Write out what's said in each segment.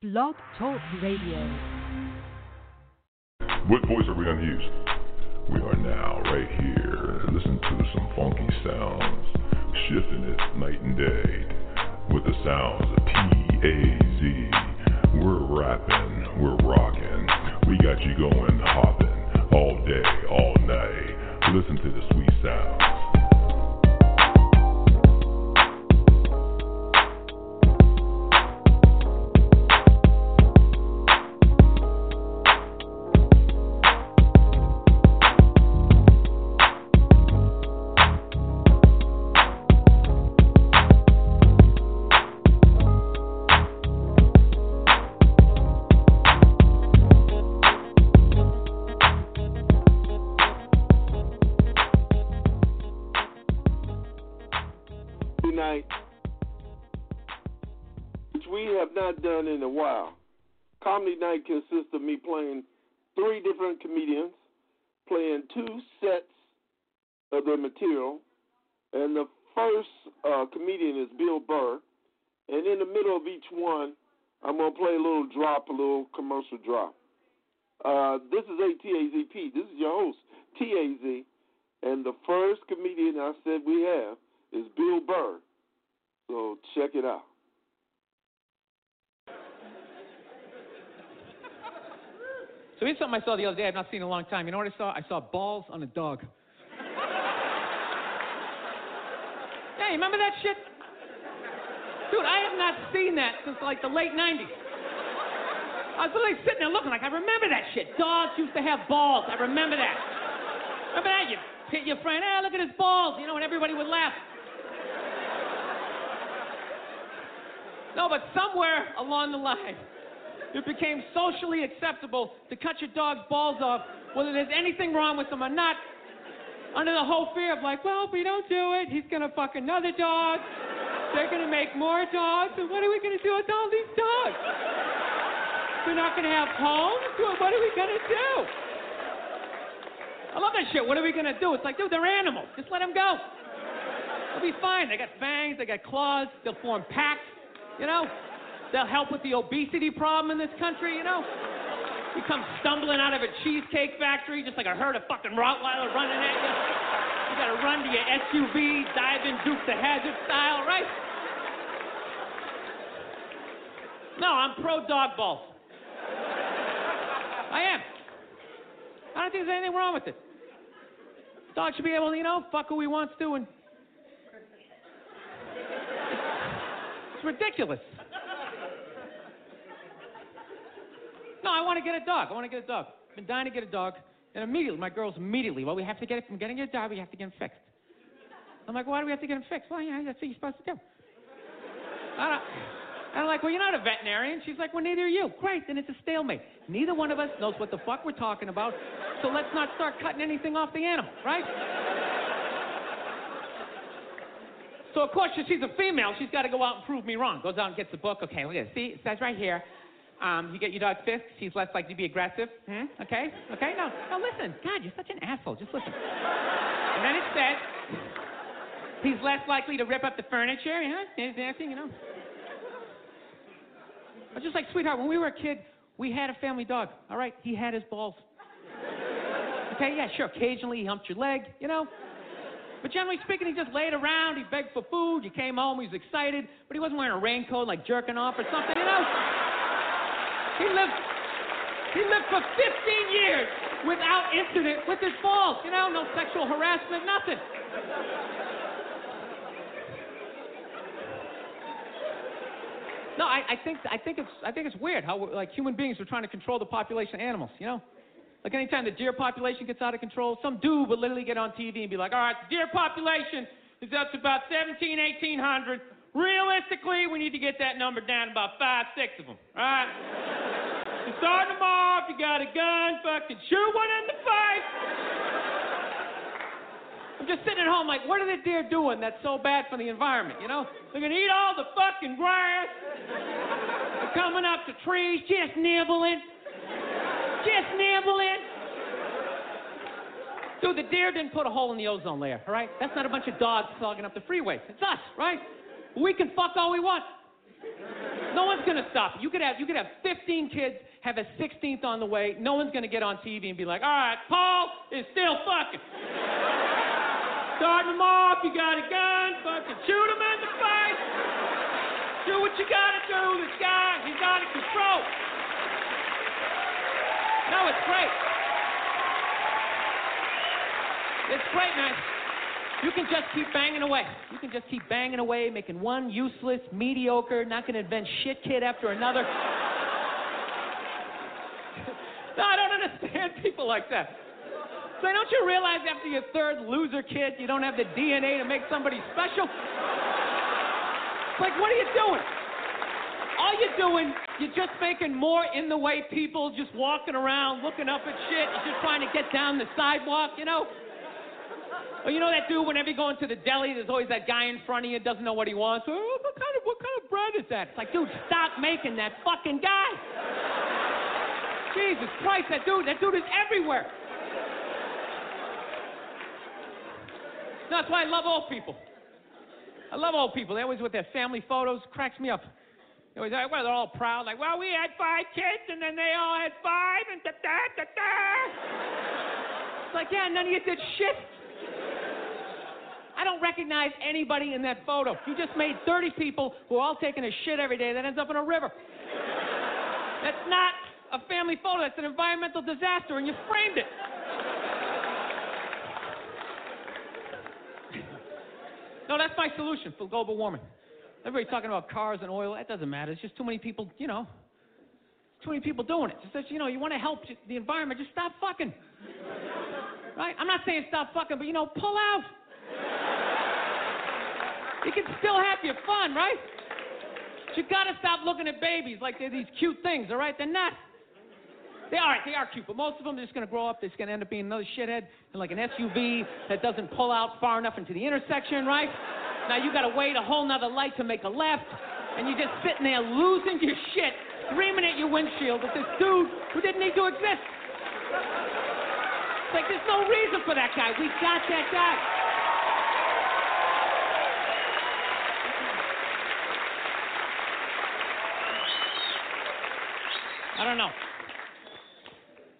Blog Talk Radio. What voice are we use? We are now right here. Listen to some funky sounds, shifting it night and day with the sounds of T-A-Z. We're rapping, we're rocking. We got you going hopping all day, all night. Listen to the sweet sounds. Me playing three different comedians, playing two sets of their material, and the first uh, comedian is Bill Burr, and in the middle of each one, I'm gonna play a little drop, a little commercial drop. Uh, this is ATAZP. This is your host, TAZ, and the first comedian I said we have is Bill Burr. So check it out. So here's something I saw the other day I've not seen in a long time. You know what I saw? I saw balls on a dog. hey, remember that shit? Dude, I have not seen that since like the late 90s. I was literally sitting there looking like, I remember that shit. Dogs used to have balls. I remember that. Remember that? You hit your friend, hey, look at his balls, you know, and everybody would laugh. No, but somewhere along the line, it became socially acceptable to cut your dog's balls off, whether there's anything wrong with them or not, under the whole fear of like, well, if we don't do it, he's gonna fuck another dog. They're gonna make more dogs, and what are we gonna do with all these dogs? We're not gonna have homes. What are we gonna do? I love that shit. What are we gonna do? It's like, dude, they're animals. Just let them go. They'll be fine. They got fangs. They got claws. They'll form packs. You know, they'll help with the obesity problem in this country. You know, you come stumbling out of a cheesecake factory just like a herd of fucking Rottweiler running at you. You gotta run to your SUV, dive in Dukes of Hazzard style, right? No, I'm pro dog balls. I am. I don't think there's anything wrong with it. Dog should be able to, you know, fuck who he wants to and It's ridiculous. No, I want to get a dog. I want to get a dog. I've been dying to get a dog. And immediately, my girls immediately, well, we have to get it from getting a dog, we have to get him fixed. I'm like, why do we have to get him fixed? Well, yeah, that's what you're supposed to do. I don't, and I'm like, well, you're not a veterinarian. She's like, well, neither are you. Great, then it's a stalemate. Neither one of us knows what the fuck we're talking about, so let's not start cutting anything off the animal, right? So of course, she's a female. She's got to go out and prove me wrong. Goes out and gets the book. Okay, look at it. See, it says right here. Um, you get your dog fixed. He's less likely to be aggressive. Hmm? Okay, okay. No, no. Listen, God, you're such an asshole. Just listen. And then it says he's less likely to rip up the furniture. Know, anything, you know. But just like sweetheart, when we were a kid, we had a family dog. All right, he had his balls. Okay, yeah, sure. Occasionally he humped your leg. You know. But generally speaking, he just laid around, he begged for food, you came home, he was excited, but he wasn't wearing a raincoat like jerking off or something, you know? He lived he lived for 15 years without incident with his balls, you know, no sexual harassment, nothing. No, I, I think I think it's I think it's weird how like human beings are trying to control the population of animals, you know? Like anytime the deer population gets out of control, some dude would literally get on TV and be like, all right, the deer population is up to about 17, 1800. Realistically, we need to get that number down about five, six of them, all right? To start them off, you got a gun, fucking shoot one in the face. I'm just sitting at home like, what are the deer doing that's so bad for the environment, you know? They're gonna eat all the fucking grass. They're coming up to trees, just nibbling. Just nibbling. Dude, the deer didn't put a hole in the ozone layer, all right? That's not a bunch of dogs clogging up the freeways. It's us, right? We can fuck all we want. No one's gonna stop. You could have you could have 15 kids, have a 16th on the way. No one's gonna get on TV and be like, all right, Paul is still fucking. Starting him off, you got a gun, fucking shoot him in the face. Do what you gotta do. This guy, he's out of control. No, it's great. It's great, man. You can just keep banging away. You can just keep banging away, making one useless, mediocre, not gonna invent shit kid after another. no, I don't understand people like that. So don't you realize after your third loser kid, you don't have the DNA to make somebody special? Like, what are you doing? All you're doing, you're just making more in the way people just walking around, looking up at shit. You're just trying to get down the sidewalk, you know? Or you know that dude, whenever you go into the deli, there's always that guy in front of you doesn't know what he wants. Oh, what kind of what kind of bread is that? It's like, dude, stop making that fucking guy. Jesus Christ, that dude, that dude is everywhere. No, that's why I love old people. I love old people. They always with their family photos cracks me up. They always, well, they're all proud, like, well, we had five kids, and then they all had five, and da da da da. It's like, yeah, none of you did shit. I don't recognize anybody in that photo. You just made 30 people who are all taking a shit every day that ends up in a river. That's not a family photo. That's an environmental disaster, and you framed it. No, that's my solution for global warming. Everybody's talking about cars and oil. That doesn't matter. It's just too many people, you know. Too many people doing it. Just that, you know, you want to help the environment, just stop fucking. Right? I'm not saying stop fucking, but you know, pull out. You can still have your fun, right? But you gotta stop looking at babies like they're these cute things, all right? They're not. They are, they are cute, but most of them are just gonna grow up. They're just gonna end up being another shithead in like an SUV that doesn't pull out far enough into the intersection, right? Now you gotta wait a whole nother light to make a left, and you're just sitting there losing your shit, screaming at your windshield at this dude who didn't need to exist. It's like there's no reason for that guy. We got that guy. I don't know.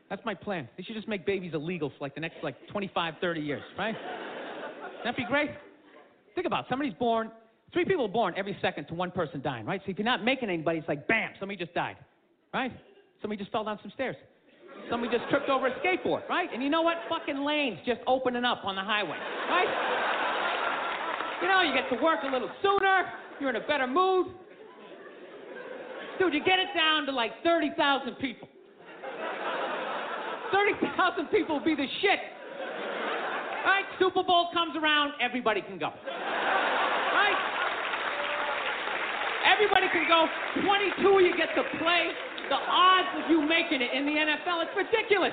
That's my plan. They should just make babies illegal for like the next like 25, 30 years, right? That'd be great. Think about it. somebody's born, three people born every second to one person dying, right? So if you're not making anybody, it's like bam, somebody just died, right? Somebody just fell down some stairs. Somebody just tripped over a skateboard, right? And you know what? Fucking lanes just opening up on the highway, right? You know, you get to work a little sooner, you're in a better mood. Dude, you get it down to like 30,000 people. 30,000 people will be the shit. Right? Super Bowl comes around, everybody can go. Right? Everybody can go. 22 you get to play. The odds of you making it in the NFL, it's ridiculous.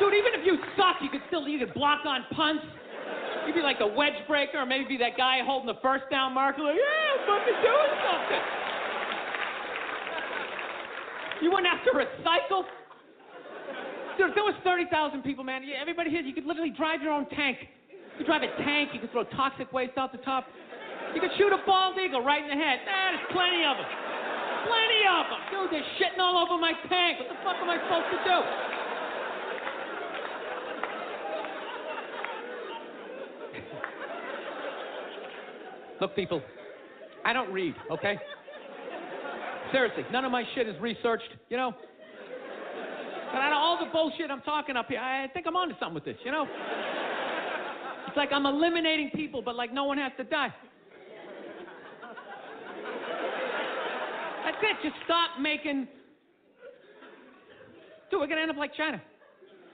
Dude, even if you suck, you could still you could block on punts. You'd be like the wedge breaker, or maybe be that guy holding the first down marker, like, yeah, I'm fucking doing something. You wouldn't have to recycle. Dude, if there was 30,000 people, man, everybody here, you could literally drive your own tank. You could drive a tank, you could throw toxic waste out the top. You could shoot a bald eagle right in the head. Nah, there's plenty of them. Plenty of them. Dude, they're shitting all over my tank. What the fuck am I supposed to do? Look, people, I don't read, okay? Seriously, none of my shit is researched, you know? But out of all the bullshit I'm talking up here, I think I'm onto something with this, you know? It's like I'm eliminating people, but like no one has to die. That's it. Just stop making. Dude, we're gonna end up like China.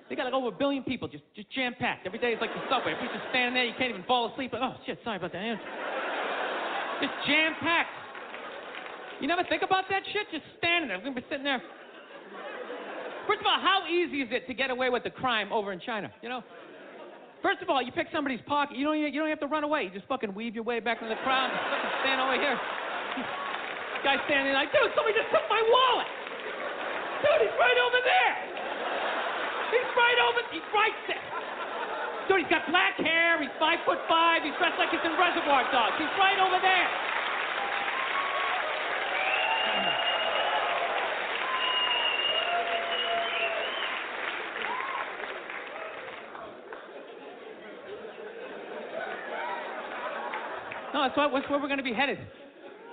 They got like over a billion people, just just jam packed. Every day it's like the subway. If you're just standing there, you can't even fall asleep. Oh shit, sorry about that. Just jam packed. You never think about that shit? Just standing there. We're gonna be sitting there. First of all, how easy is it to get away with the crime over in China? You know? First of all, you pick somebody's pocket, you don't, you don't have to run away. You just fucking weave your way back into the crowd and fucking stand over here. Guy standing like, dude, somebody just took my wallet. Dude, he's right over there. He's right over, he's right there. Dude, he's got black hair, he's five foot five, he's dressed like he's in Reservoir Dogs. He's right over there. That's, what, where we're going to be headed.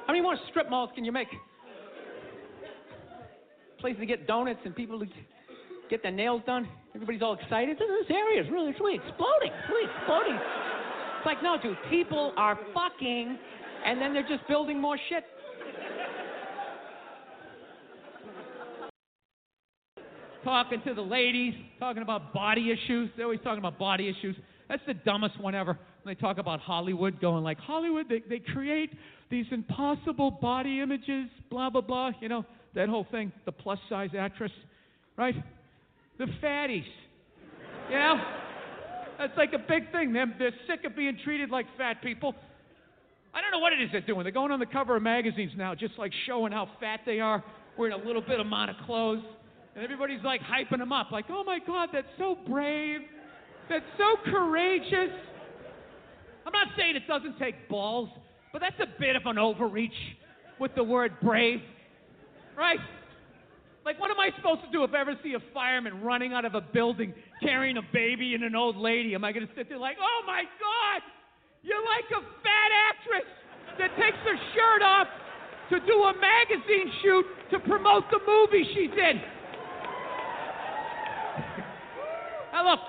How many more strip malls can you make? Places to get donuts and people to get their nails done. Everybody's all excited. This, this area is really, it's really exploding. It's really exploding. It's like, no, dude, people are fucking, and then they're just building more shit. talking to the ladies, talking about body issues. They're always talking about body issues. That's the dumbest one ever. They talk about Hollywood, going like, Hollywood, they, they create these impossible body images, blah, blah, blah. You know, that whole thing, the plus size actress, right? The fatties. You know? That's like a big thing. They're, they're sick of being treated like fat people. I don't know what it is they're doing. They're going on the cover of magazines now, just like showing how fat they are, wearing a little bit amount of clothes. And everybody's like hyping them up, like, oh my God, that's so brave. That's so courageous. I'm not saying it doesn't take balls, but that's a bit of an overreach with the word brave, right? Like, what am I supposed to do if I ever see a fireman running out of a building carrying a baby and an old lady? Am I going to sit there like, oh my God, you're like a fat actress that takes her shirt off to do a magazine shoot to promote the movie she's in? Now, look,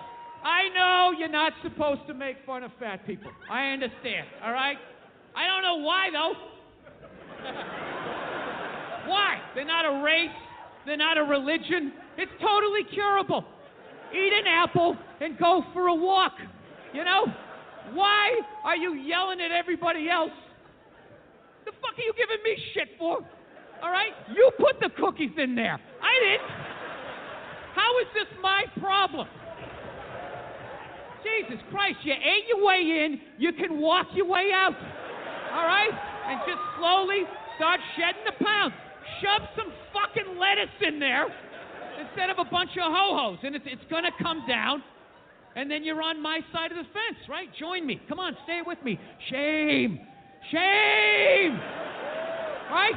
I know you're not supposed to make fun of fat people. I understand, all right? I don't know why, though. why? They're not a race, they're not a religion. It's totally curable. Eat an apple and go for a walk. You know? Why are you yelling at everybody else? The fuck are you giving me shit for? All right? You put the cookies in there. I didn't. How is this my problem? Jesus Christ, you ate your way in, you can walk your way out. All right? And just slowly start shedding the pounds. Shove some fucking lettuce in there instead of a bunch of ho hos, and it's, it's going to come down. And then you're on my side of the fence, right? Join me. Come on, stay with me. Shame. Shame. Right?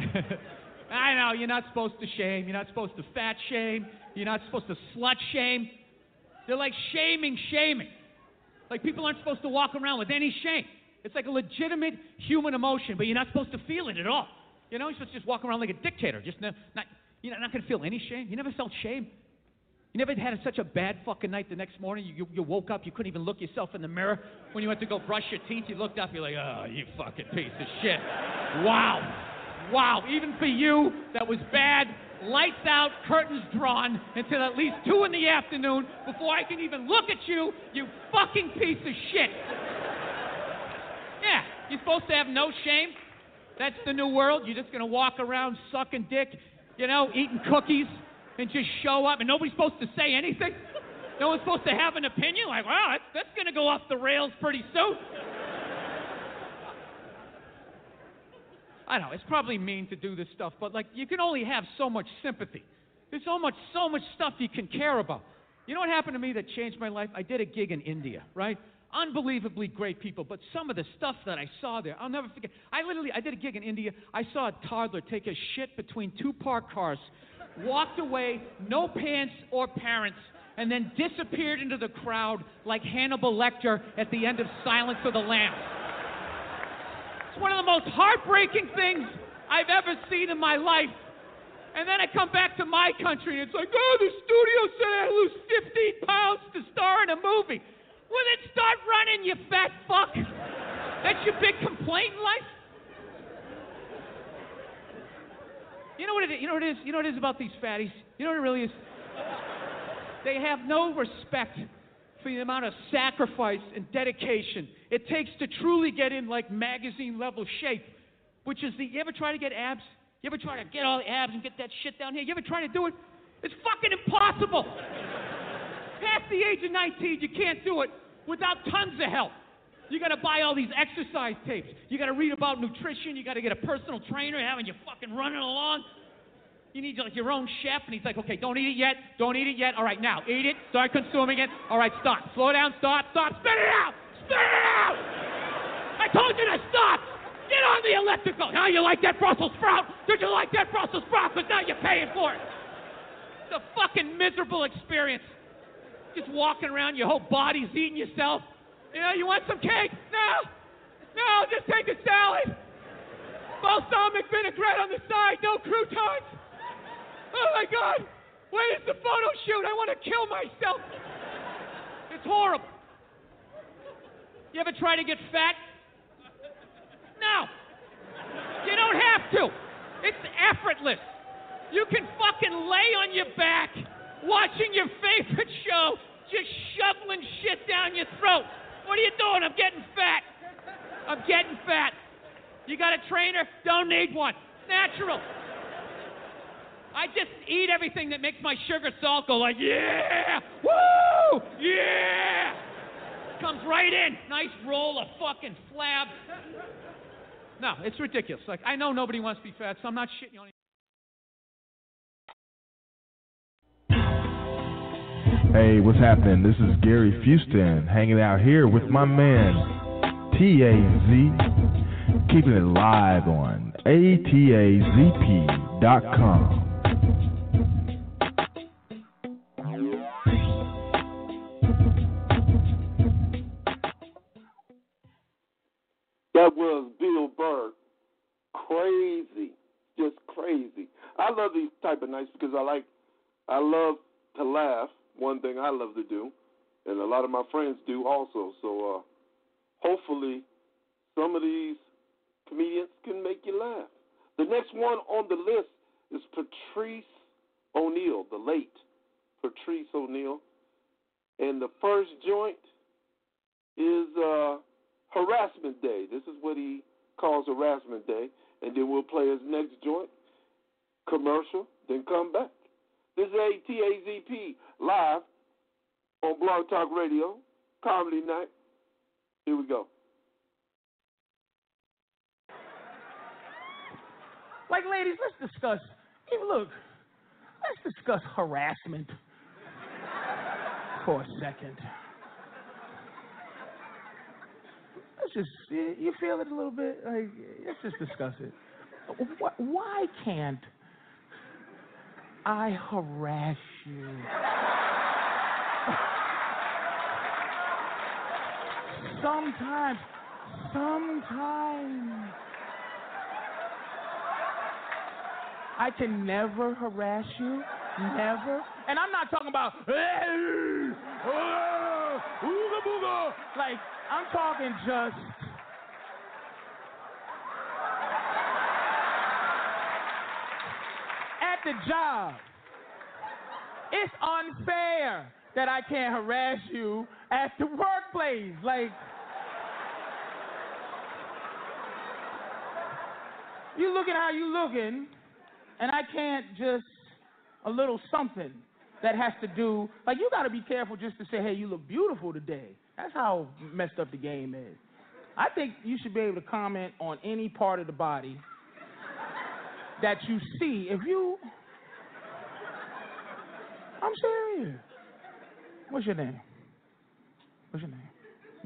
I know, you're not supposed to shame. You're not supposed to fat shame. You're not supposed to slut shame. They're like shaming, shaming. Like people aren't supposed to walk around with any shame. It's like a legitimate human emotion, but you're not supposed to feel it at all. You know, you're supposed to just walk around like a dictator. Just not, not you're not going to feel any shame. You never felt shame. You never had such a bad fucking night the next morning. You, you, you woke up, you couldn't even look yourself in the mirror. When you went to go brush your teeth, you looked up, you're like, oh, you fucking piece of shit. Wow. Wow. Even for you, that was bad lights out, curtains drawn until at least 2 in the afternoon before I can even look at you, you fucking piece of shit. Yeah, you're supposed to have no shame. That's the new world. You're just going to walk around sucking dick, you know, eating cookies, and just show up, and nobody's supposed to say anything. No one's supposed to have an opinion. Like, wow, that's, that's going to go off the rails pretty soon. I know it's probably mean to do this stuff, but like you can only have so much sympathy. There's so much, so much stuff you can care about. You know what happened to me that changed my life? I did a gig in India, right? Unbelievably great people, but some of the stuff that I saw there, I'll never forget. I literally, I did a gig in India. I saw a toddler take a shit between two parked cars, walked away, no pants or parents, and then disappeared into the crowd like Hannibal Lecter at the end of Silence of the Lambs. It's one of the most heartbreaking things I've ever seen in my life. And then I come back to my country and it's like, oh, the studio said I lose 15 pounds to star in a movie. Well, then start running, you fat fuck. That's your big complaint in life? You know what it is? You know what it is? You know what it is about these fatties? You know what it really is? They have no respect for the amount of sacrifice and dedication it takes to truly get in like magazine level shape, which is the. You ever try to get abs? You ever try to get all the abs and get that shit down here? You ever try to do it? It's fucking impossible. Past the age of 19, you can't do it without tons of help. You got to buy all these exercise tapes. You got to read about nutrition. You got to get a personal trainer having you fucking running along. You need like your own chef, and he's like, okay, don't eat it yet, don't eat it yet. All right, now eat it, start consuming it. All right, stop, slow down, stop, stop, spit it out, spit it out. I told you to stop. Get on the elliptical. Now you like that Brussels sprout? Did you like that Brussels sprout? Because now you're paying for it. It's a fucking miserable experience. Just walking around, your whole body's eating yourself. You know, you want some cake? No, no, just take a salad. Balsamic vinaigrette on the side, no croutons. Oh my God, when is the photo shoot? I want to kill myself. It's horrible. You ever try to get fat? No. You don't have to. It's effortless. You can fucking lay on your back watching your favorite show, just shoveling shit down your throat. What are you doing? I'm getting fat. I'm getting fat. You got a trainer? Don't need one. Natural. I just eat everything that makes my sugar salt go like, yeah, woo, yeah. Comes right in. Nice roll of fucking flab. No, it's ridiculous. Like, I know nobody wants to be fat, so I'm not shitting on Hey, what's happening? This is Gary Fuston hanging out here with my man TAZ, keeping it live on ATAZP.com. type of nights because I like I love to laugh. One thing I love to do. And a lot of my friends do also. So uh hopefully some of these comedians can make you laugh. The next one on the list is Patrice O'Neal, the late Patrice O'Neal, And the first joint is uh Harassment Day. This is what he calls Harassment Day. And then we'll play his next joint, commercial, then come back. This is ATAZP live on Blog Talk Radio, Comedy Night. Here we go. Like, ladies, let's discuss. Hey, look, let's discuss harassment for a second. Let's just, you you feel it a little bit? Like, let's just discuss it. Why can't I harass you? Sometimes, sometimes. I can never harass you. Never. And I'm not talking about, uh, booga. Like, I'm talking just. The job. It's unfair that I can't harass you at the workplace. Like, you looking how you looking, and I can't just a little something that has to do like you got to be careful just to say, hey, you look beautiful today. That's how messed up the game is. I think you should be able to comment on any part of the body that you see. If you, I'm serious. What's your name? What's your name?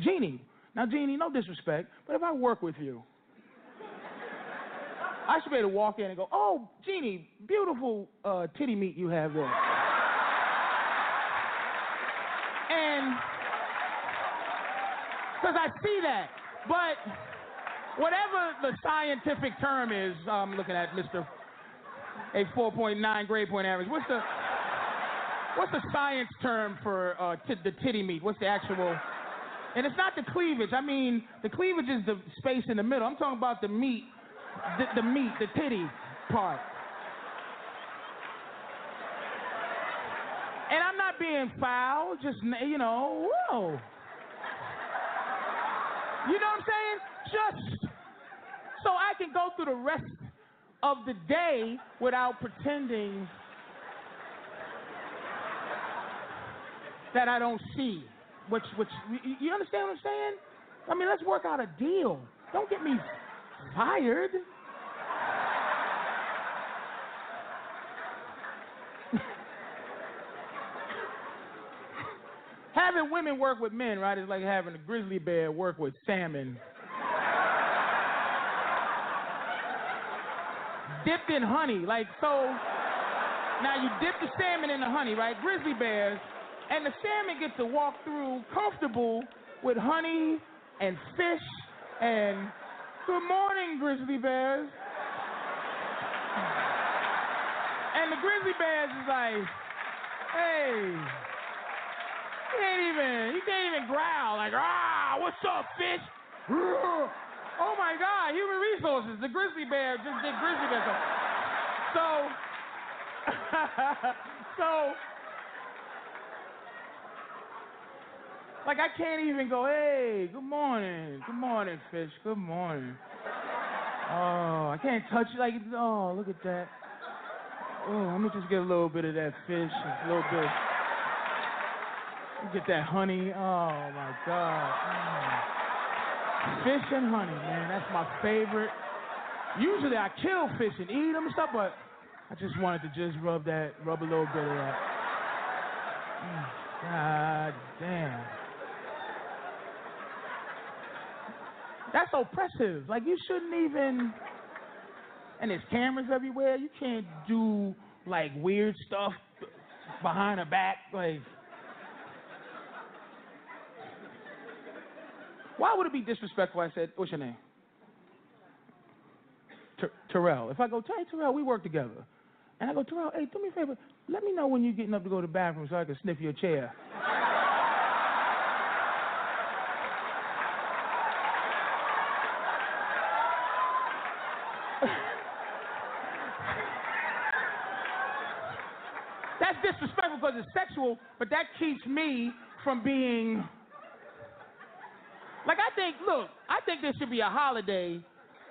Jeannie. Now, Jeannie, no disrespect, but if I work with you, I should be able to walk in and go, "Oh, Jeannie, beautiful uh, titty meat you have there." and because I see that, but whatever the scientific term is, I'm looking at Mr. A 4.9 grade point average. What's the what's the science term for uh, t- the titty meat? What's the actual? And it's not the cleavage. I mean, the cleavage is the space in the middle. I'm talking about the meat the, the meat, the titty part. And I'm not being foul, just, you know, whoa. You know what I'm saying? Just can go through the rest of the day without pretending that I don't see. Which, which, you- understand what I'm saying? I mean, let's work out a deal. Don't get me fired. having women work with men, right, is like having a grizzly bear work with salmon. Dipped in honey, like so. Now you dip the salmon in the honey, right? Grizzly bears, and the salmon gets to walk through comfortable with honey and fish And good morning, grizzly bears. And the grizzly bears is like, hey, he can't even, he can't even growl like, ah, what's up, fish? Oh my God, human resources. The grizzly bear just did grizzly bear. So, so, like I can't even go, hey, good morning, good morning, fish, good morning. Oh, I can't touch it like, oh, look at that. Oh, let me just get a little bit of that fish, a little bit. Get that honey. Oh my God. Mm. Fish and honey, man. That's my favorite. Usually I kill fish and eat them and stuff, but I just wanted to just rub that, rub a little bit of that. Mm. God damn. That's oppressive. Like you shouldn't even. And there's cameras everywhere. You can't do like weird stuff behind her back. Like. Why would it be disrespectful? I said, "What's your name?" Ter- Terrell. If I go, hey Terrell, we work together, and I go, Terrell, hey, do me a favor, let me know when you're getting up to go to the bathroom so I can sniff your chair. That's disrespectful because it's sexual, but that keeps me from being like I think, look, I think there should be a holiday,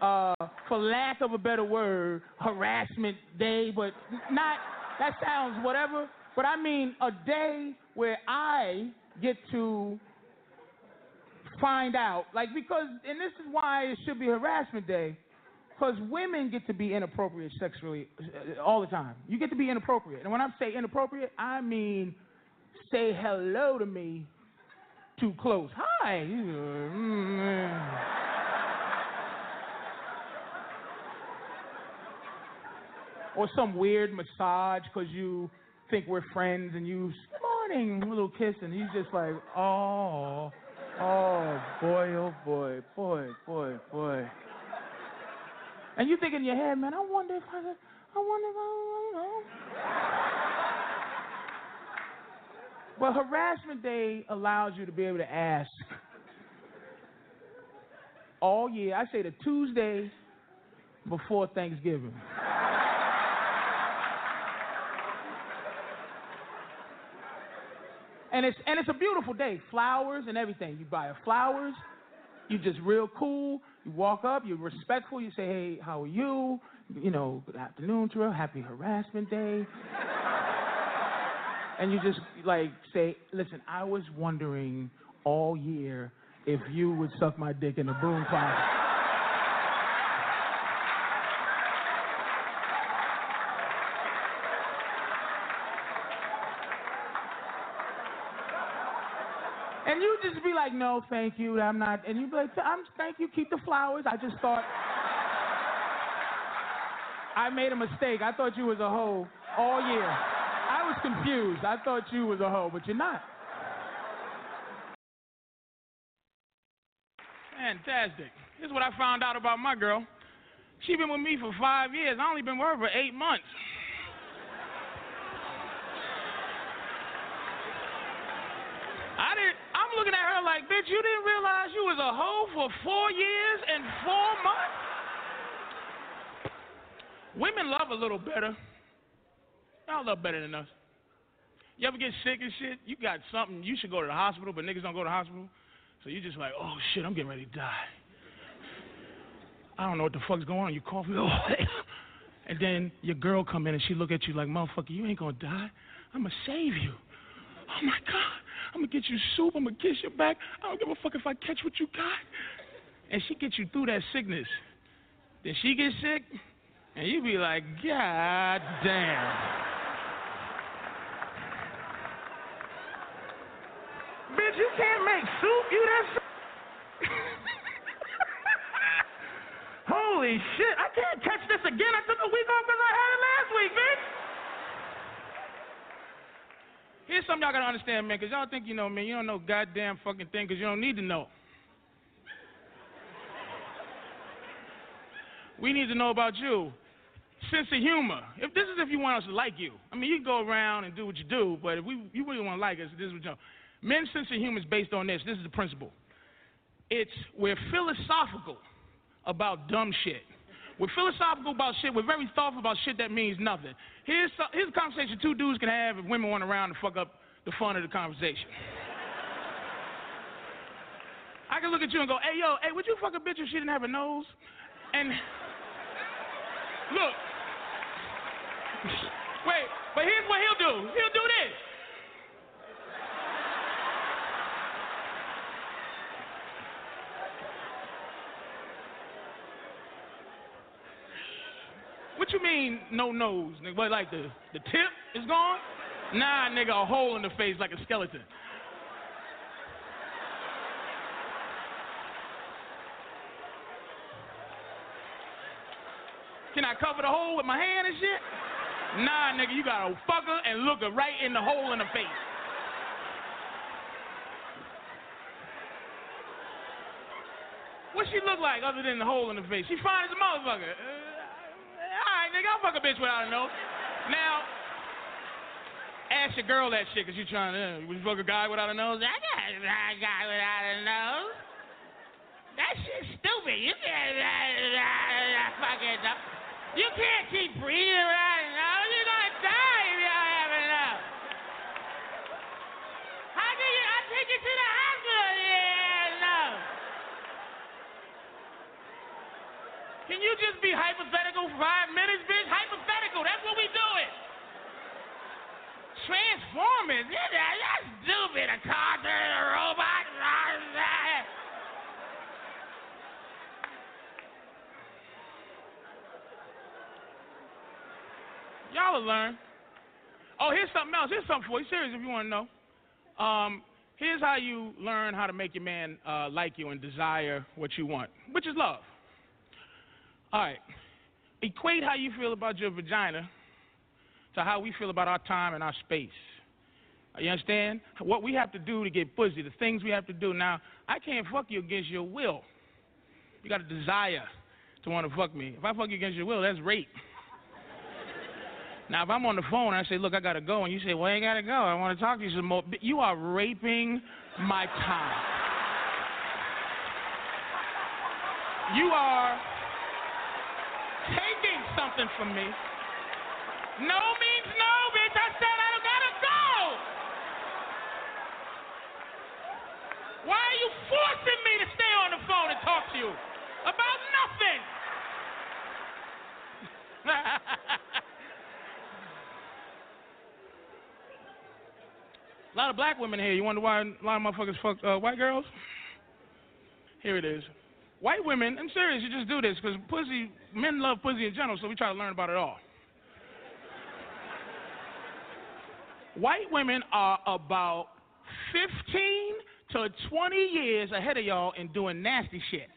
uh, for lack of a better word, harassment day, but not that sounds whatever. But I mean a day where I get to find out, like because, and this is why it should be harassment day, because women get to be inappropriate sexually uh, all the time. You get to be inappropriate, and when I say inappropriate, I mean say hello to me too close. Hi. or some weird massage because you think we're friends and you, morning, little kiss, and he's just like, oh, oh, boy, oh, boy, boy, boy, boy. And you think in your head, man, I wonder if I, I wonder if I, you know. But harassment day allows you to be able to ask all year. I say the Tuesday before Thanksgiving. and it's and it's a beautiful day. Flowers and everything. You buy her flowers. You just real cool. You walk up. You're respectful. You say, "Hey, how are you? You know, good afternoon, Terrell. Happy harassment day." And you just like say, "Listen, I was wondering all year if you would suck my dick in a broom closet." And you just be like, "No, thank you. I'm not." And you be like, "I'm thank you. Keep the flowers. I just thought I made a mistake. I thought you was a hoe all year." I was confused. I thought you was a hoe, but you're not. Fantastic. This is what I found out about my girl. She been with me for five years. I only been with her for eight months. I didn't. I'm looking at her like, bitch, you didn't realize you was a hoe for four years and four months. Women love a little better. Y'all love better than us. You ever get sick and shit? You got something, you should go to the hospital, but niggas don't go to the hospital. So you just like, oh shit, I'm getting ready to die. I don't know what the fuck's going on. You cough, oh, and then your girl come in and she look at you like, motherfucker, you ain't gonna die. I'm gonna save you. Oh my God, I'm gonna get you soup. I'm gonna kiss your back. I don't give a fuck if I catch what you got. And she gets you through that sickness. Then she gets sick, and you be like, God damn. Bitch, you can't make soup. You that. Holy shit! I can't catch this again. I took a week off because I had it last week, bitch. Here's something y'all gotta understand, man, because y'all think you know, man. You don't know goddamn fucking thing because you don't need to know. we need to know about you. Sense of humor. If this is if you want us to like you. I mean, you can go around and do what you do, but if we you really want to like us, this is what you know. Men's sense of humor is based on this. This is the principle. It's we're philosophical about dumb shit. We're philosophical about shit. We're very thoughtful about shit that means nothing. Here's, here's a conversation two dudes can have if women want around to fuck up the fun of the conversation. I can look at you and go, hey, yo, hey, would you fuck a bitch if she didn't have a nose? And look, wait, but here's what he'll do. He'll do this. Mean, no nose? Nigga? What, like the, the tip is gone? Nah, nigga, a hole in the face like a skeleton. Can I cover the hole with my hand and shit? Nah, nigga, you gotta fuck her and look right in the hole in the face. What she look like other than the hole in the face? She fine as a motherfucker. Uh, nigga, I'll fuck a bitch without a nose. Now, ask your girl that shit because you trying to, uh, would you fuck a guy without a nose? I got a guy without a nose. That shit's stupid. You can't uh, fucking know. You can't keep breathing without a nose. You're gonna die if you don't have a nose. How can you? I take you to the hospital. Yeah, no. Can you just be hypothetical for five minutes, bitch? Hypothetical. That's what we doing. Transformers. Yeah, that's stupid. A car turning a robot. Y'all will learn. Oh, here's something else. Here's something for you. Serious, if you want to know. Um, here's how you learn how to make your man uh, like you and desire what you want, which is love. All right. Equate how you feel about your vagina to how we feel about our time and our space. You understand? What we have to do to get pussy, the things we have to do. Now, I can't fuck you against your will. You got a desire to want to fuck me. If I fuck you against your will, that's rape. Now, if I'm on the phone and I say, look, I got to go, and you say, well, I got to go. I want to talk to you some more. You are raping my time. You are something from me. No means no, bitch. I said I got to go. Why are you forcing me to stay on the phone and talk to you about nothing? A lot of black women here. You wonder why a lot of motherfuckers fuck uh, white girls? Here it is. White women, I'm serious, you just do this because pussy, men love pussy in general, so we try to learn about it all. White women are about 15 to 20 years ahead of y'all in doing nasty shit.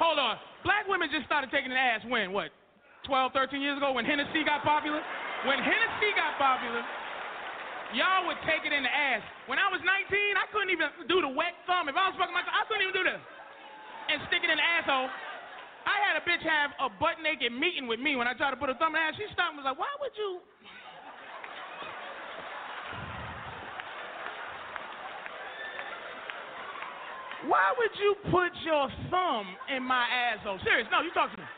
Hold on. Black women just started taking an ass when? What? 12, 13 years ago when Hennessy got popular? When Hennessy got popular, y'all would take it in the ass. When I was 19, I couldn't even do the wet thumb. If I was fucking myself, I couldn't even do this. And stick it in the asshole. I had a bitch have a butt naked meeting with me when I tried to put a thumb in her ass. She stopped and was like, why would you? Why would you put your thumb in my asshole? Serious, no, you talk to me.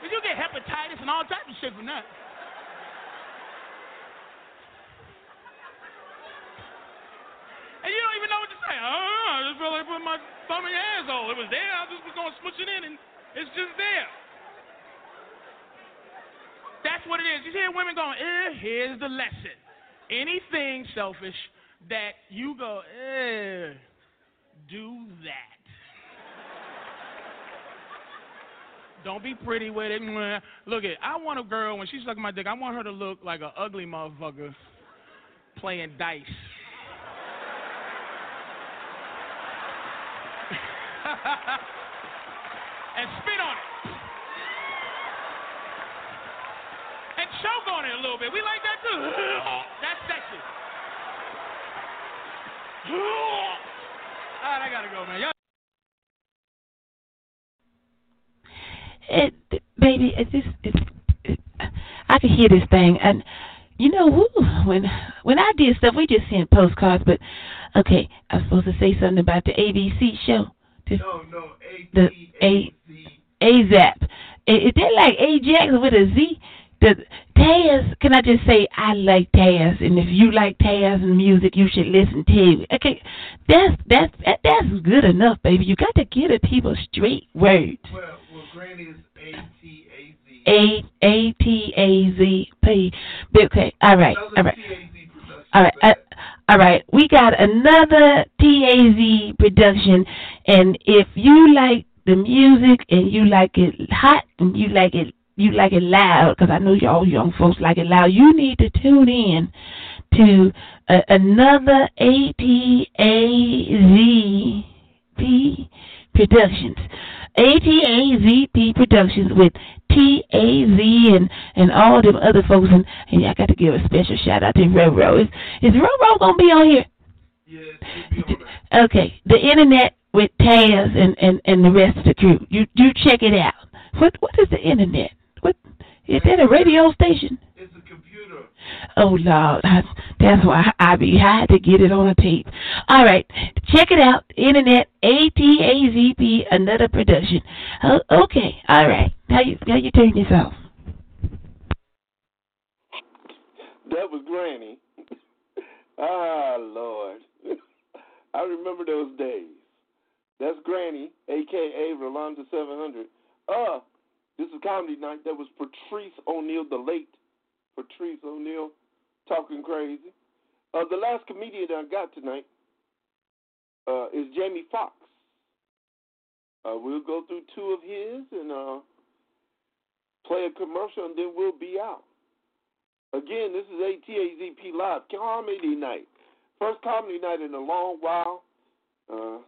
Cause you get hepatitis and all types of shit from that. And you don't know what to say. Oh, I just felt like putting my thumb in your asshole. It was there. I just was gonna smush it in, and it's just there. That's what it is. You hear women going, eh, here's the lesson. Anything selfish that you go, eh do that. Don't be pretty with it. Look at, I want a girl when she's sucking my dick. I want her to look like an ugly motherfucker playing dice. and spit on it. And choke on it a little bit. We like that too. That's sexy. All right, I gotta go, man. Y'all it, baby, it just it, it, I can hear this thing, and you know, woo, when when I did stuff, we just sent postcards. But okay, I was supposed to say something about the ABC show. The, No, no, the A A AZAP. Is that like Ajax with a Z? The Taz, can I just say I like Taz, and if you like Taz and music, you should listen to. Okay, that's that's that's good enough, baby. You got to give the people straight words. Well, well, Granny is A T A Z. A A T A Z P. Okay, all right, all right, all right. All right. We got another T A Z production, and if you like the music and you like it hot and you like it you like it loud, because I know y'all young folks like it loud, you need to tune in to uh, another A T A Z P Productions. ATAZP Productions with T-A-Z and, and all them other folks. And, and I got to give a special shout out to Roro. Is, is Roro going to be on here? Yeah, be on. Okay, the internet with Taz and, and, and the rest of the crew. You you check it out. What what is the internet? What is that a radio station? Oh Lord, I, that's why I be had to get it on a tape. All right, check it out. Internet A T A Z P another production. Oh, okay, all right. Now you now you turn this off? That was Granny. ah, Lord. I remember those days. That's Granny, a.k.a. Rolanda 700. Uh, this is Comedy Night. That was Patrice O'Neal, the late Patrice O'Neal, talking crazy. Uh, the last comedian I got tonight uh, is Jamie Foxx. Uh, we'll go through two of his and uh, play a commercial, and then we'll be out. Again, this is ATAZP Live Comedy Night. First comedy night in a long while. Uh,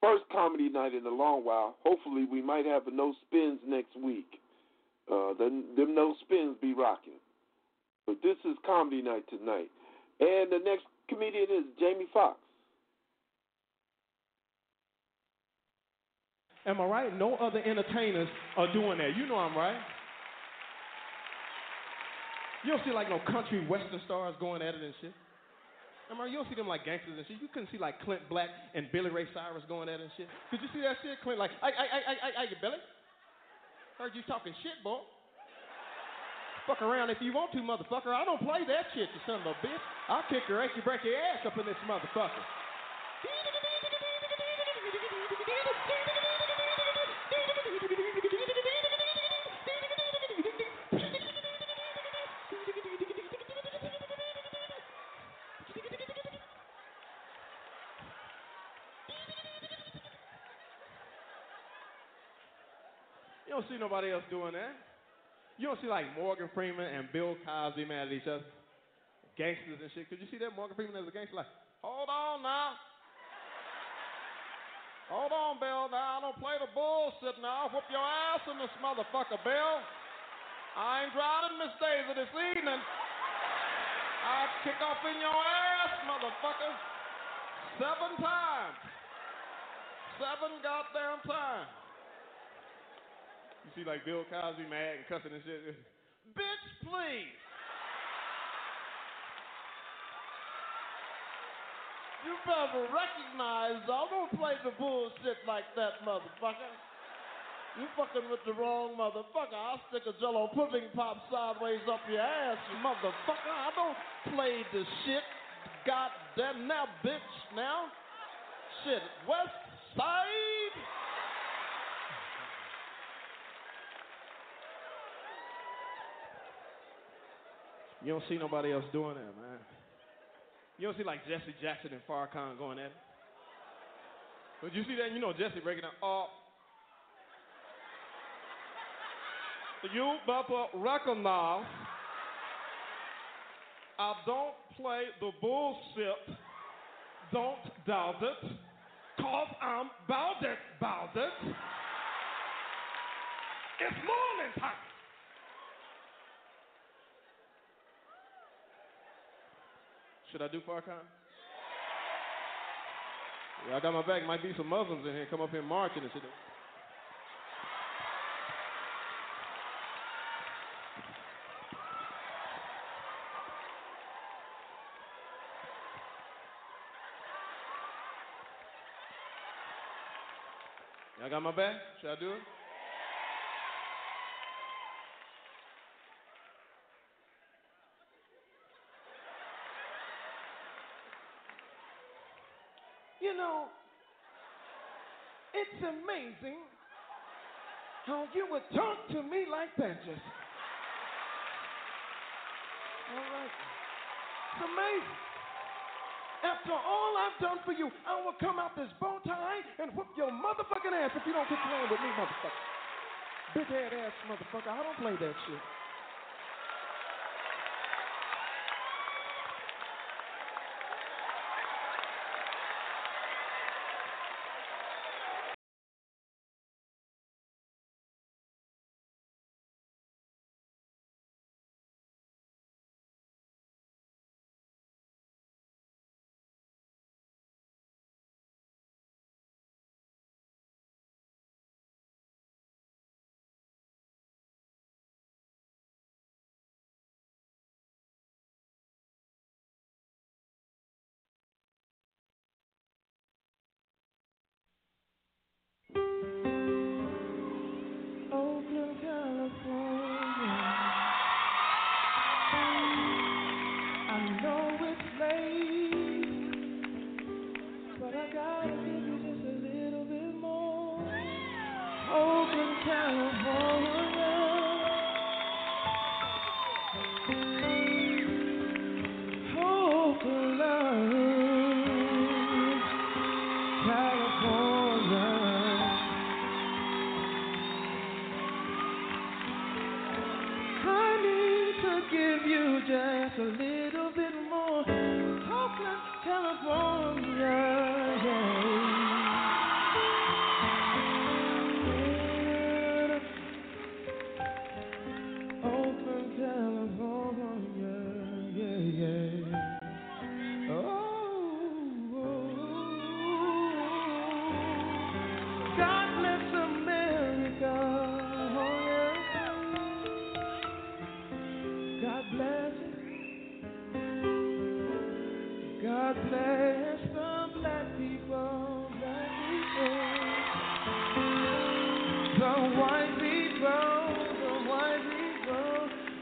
first comedy night in a long while. Hopefully, we might have a no spins next week. Uh, them, them no spins be rocking. But this is comedy night tonight. And the next comedian is Jamie Foxx. Am I right? No other entertainers are doing that. You know I'm right. You don't see like no country western stars going at it and shit. Am I right? You don't see them like gangsters and shit. You couldn't see like Clint Black and Billy Ray Cyrus going at it and shit. Did you see that shit? Clint like, I, I, I, I, I, I, Billy. Heard you talking shit, boy. Fuck around if you want to, motherfucker. I don't play that shit, you son of a bitch. I'll kick your ass, you break your ass up in this motherfucker. Don't see nobody else doing that. You don't see like Morgan Freeman and Bill Cosby mad at each other. Gangsters and shit. Could you see that Morgan Freeman as a gangster? Like, hold on now. Hold on, Bill. Now, I don't play the bullshit now. I'll whoop your ass in this motherfucker, Bill. I ain't driving Miss Daisy this evening. I'll kick off in your ass, motherfucker. Seven times. Seven goddamn times. You see, like Bill Cosby mad and cussing and shit. Bitch, please. You better recognize I don't play the bullshit like that, motherfucker. You fucking with the wrong motherfucker. I'll stick a jello pudding pop sideways up your ass, you motherfucker. I don't play the shit. Goddamn now, bitch, now. Shit, West Side. You don't see nobody else doing that, man. You don't see like Jesse Jackson and Farrakhan going at it. But you see that? You know Jesse breaking down. Oh, you better recognize I don't play the bullshit. Don't doubt it. Cause I'm bout it. It's morning time. Should I do Farrakhan? Yeah, I got my back. Might be some Muslims in here. Come up here marching and shit. Y'all got my back? Should I do it? It's amazing how you would talk to me like that just. All right. It's amazing. After all I've done for you, I will come out this bow tie and whoop your motherfucking ass if you don't get along with me, motherfucker. Big head ass motherfucker. I don't play that shit.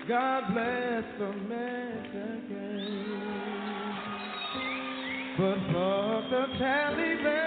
God bless the America. But fuck the Taliban.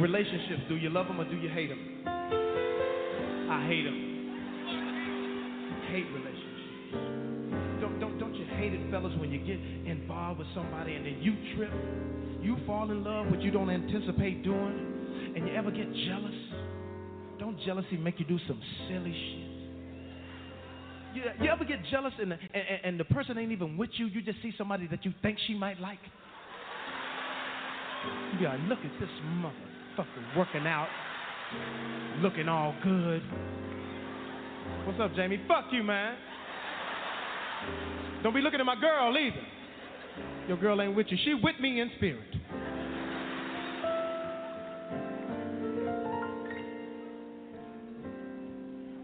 Relationships, do you love them or do you hate them? I hate them. Hate relationships. Don't, don't, don't you hate it, fellas, when you get involved with somebody and then you trip? You fall in love, what you don't anticipate doing, and you ever get jealous? Don't jealousy make you do some silly shit? You, you ever get jealous and the, and, and the person ain't even with you? You just see somebody that you think she might like? You be like, look at this mother motherfucker working out, looking all good. What's up, Jamie? Fuck you, man. Don't be looking at my girl either. Your girl ain't with you. She with me in spirit.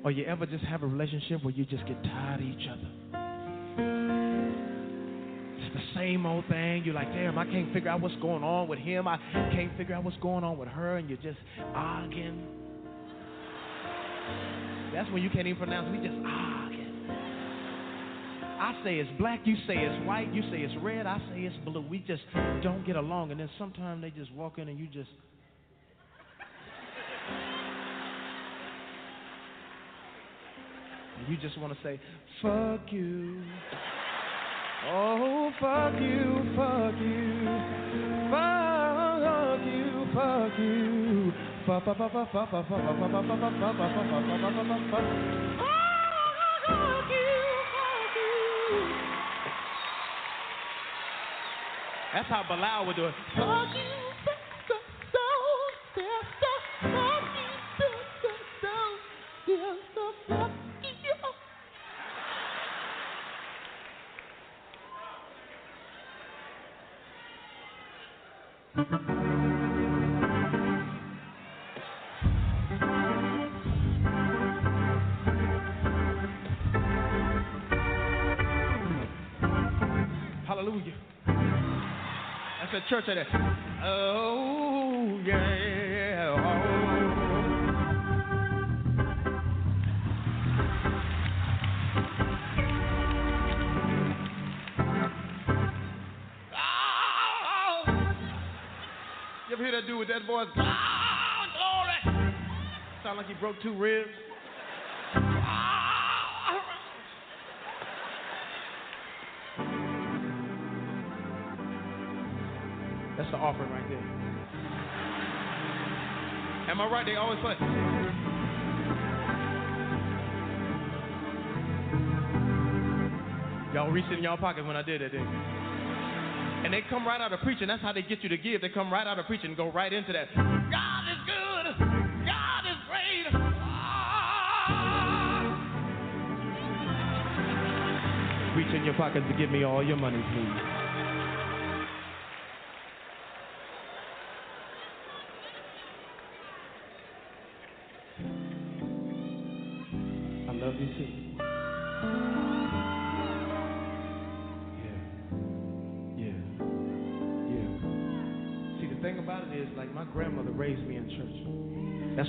Or you ever just have a relationship where you just get tired of each other? Same old thing. You're like, damn, I can't figure out what's going on with him. I can't figure out what's going on with her, and you're just arguing. That's when you can't even pronounce. We just arguing. I say it's black, you say it's white, you say it's red, I say it's blue. We just don't get along, and then sometimes they just walk in and you just You just want to say, fuck you. Oh, fuck you, fuck you. Fuck you, fuck you. Fuck, fuck, fuck, fuck, fuck, fuck, fuck, fuck, fuck, fuck, fuck, fuck, fuck. That's how Bilal would do it. Fuck you. Hallelujah. That's a church of that. Oh, yeah. Hear that dude with that voice? Oh, glory. Sound like he broke two ribs. That's the offering right there. Am I right? They always play. Y'all reached in y'all pocket when I did that, you? And they come right out of preaching. That's how they get you to give. They come right out of preaching and go right into that. God is good. God is great. Ah. Reach in your pockets to give me all your money, please.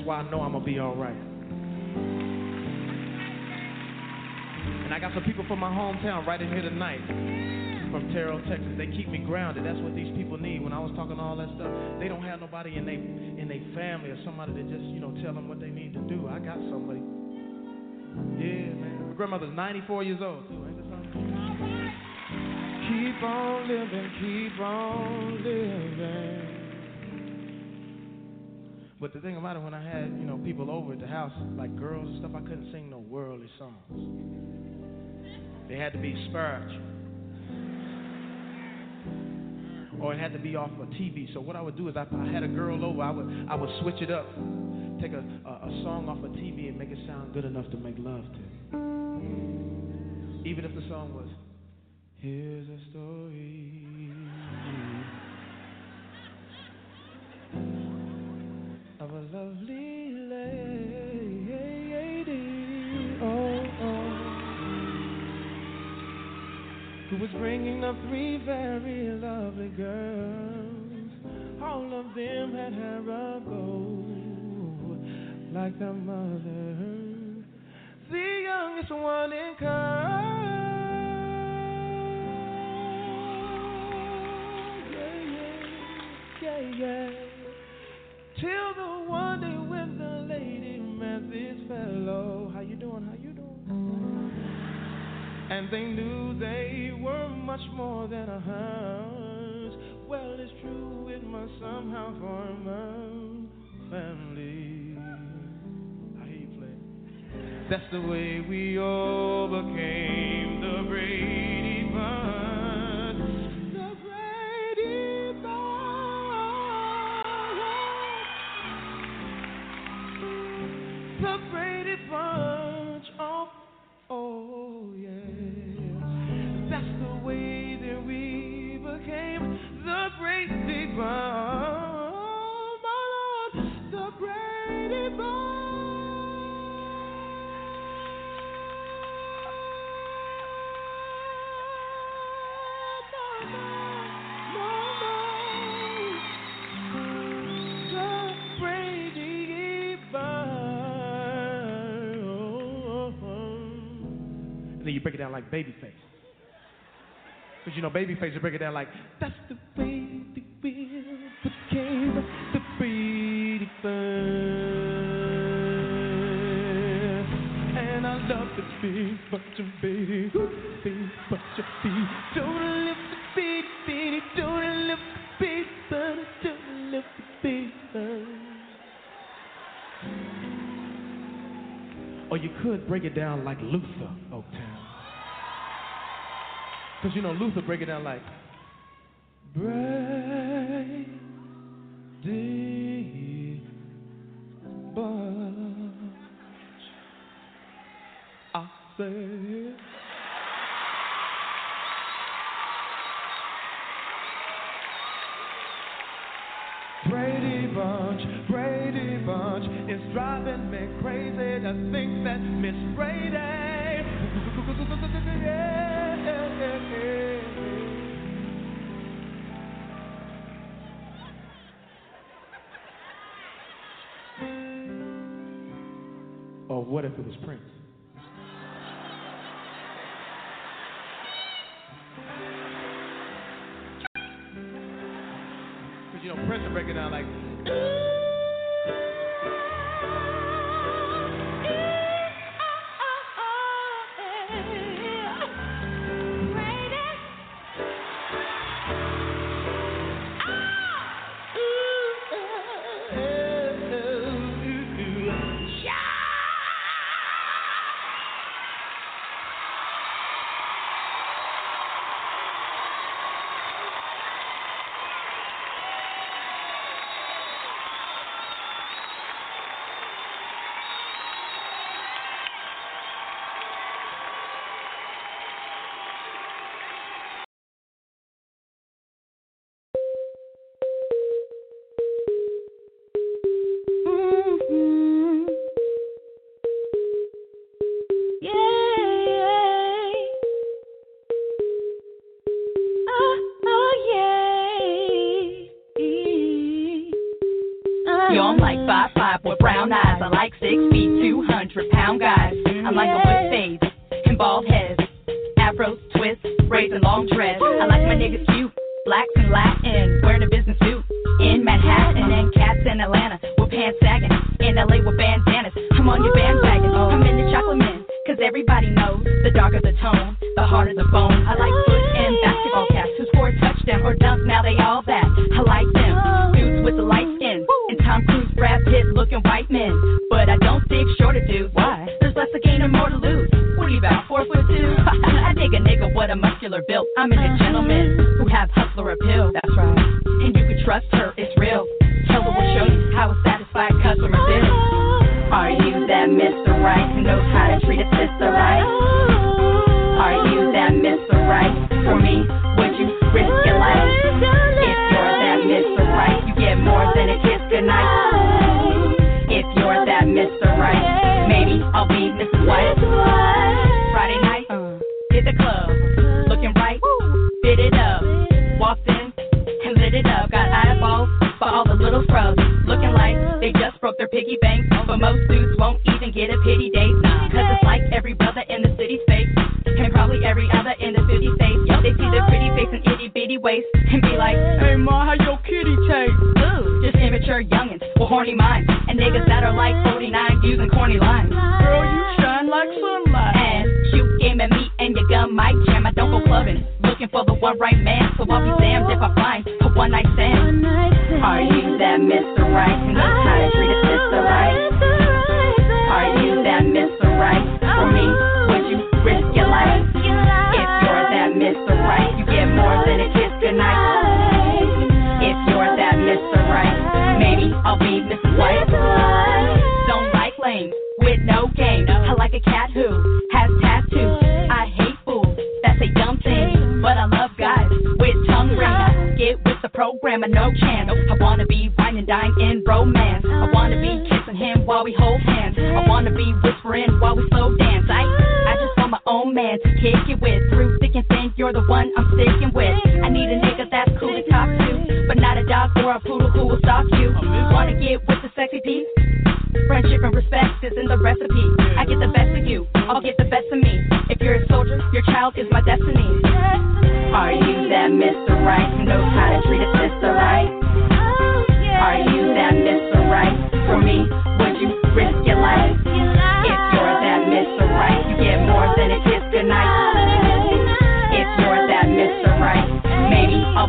Why I know I'm going to be all right. And I got some people from my hometown right in here tonight from Terrell, Texas. They keep me grounded. That's what these people need. When I was talking all that stuff, they don't have nobody in their in their family or somebody to just you know tell them what they need to do. I got somebody. Yeah, man. My grandmother's 94 years old? Keep on living, keep on living. But the thing about it, when I had you know people over at the house, like girls and stuff, I couldn't sing no worldly songs. They had to be spiritual. Or it had to be off of TV. So what I would do is, I, I had a girl over, I would I would switch it up, take a, a, a song off of TV and make it sound good enough to make love to. Even if the song was, Here's a story a lovely lady. Oh, oh who was bringing up three very lovely girls. All of them had hair of gold, like their mother. The youngest one in curls. Yeah, yeah. Till the and they knew they were much more than a house. Well, it's true, it must somehow form a family. I. That's the way we overcame the break. you break it down like Babyface. Because you know, Babyface, you break it down like, that's the way the wheel became the pretty bird. And I love the big bunch of baby, big bunch of feet. Don't lift the big, bitty, don't lift the big bird, don't lift the big. Or you could break it down like Luther. Because, you know, Luther break it down like,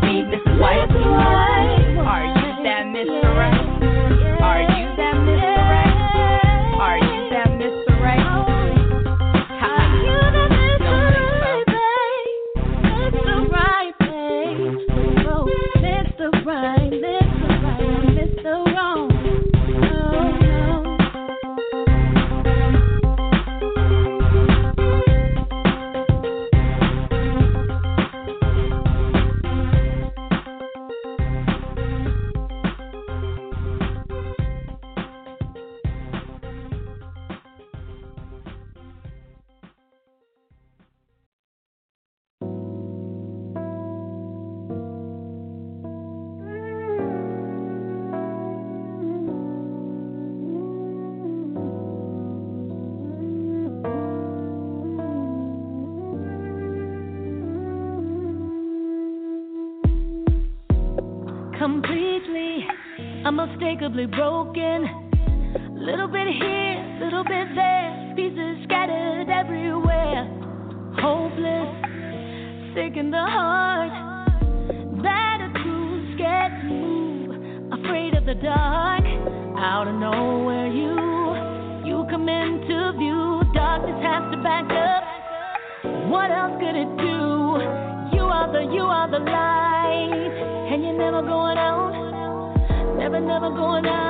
This is why it's why. slowly broken. Little bit here, little bit there, pieces scattered everywhere. Hopeless, sick in the heart. Latitudes get to move, afraid of the dark. Out of nowhere, you you come into view. Darkness has to back up. What else could it do? You are the you are the light. on.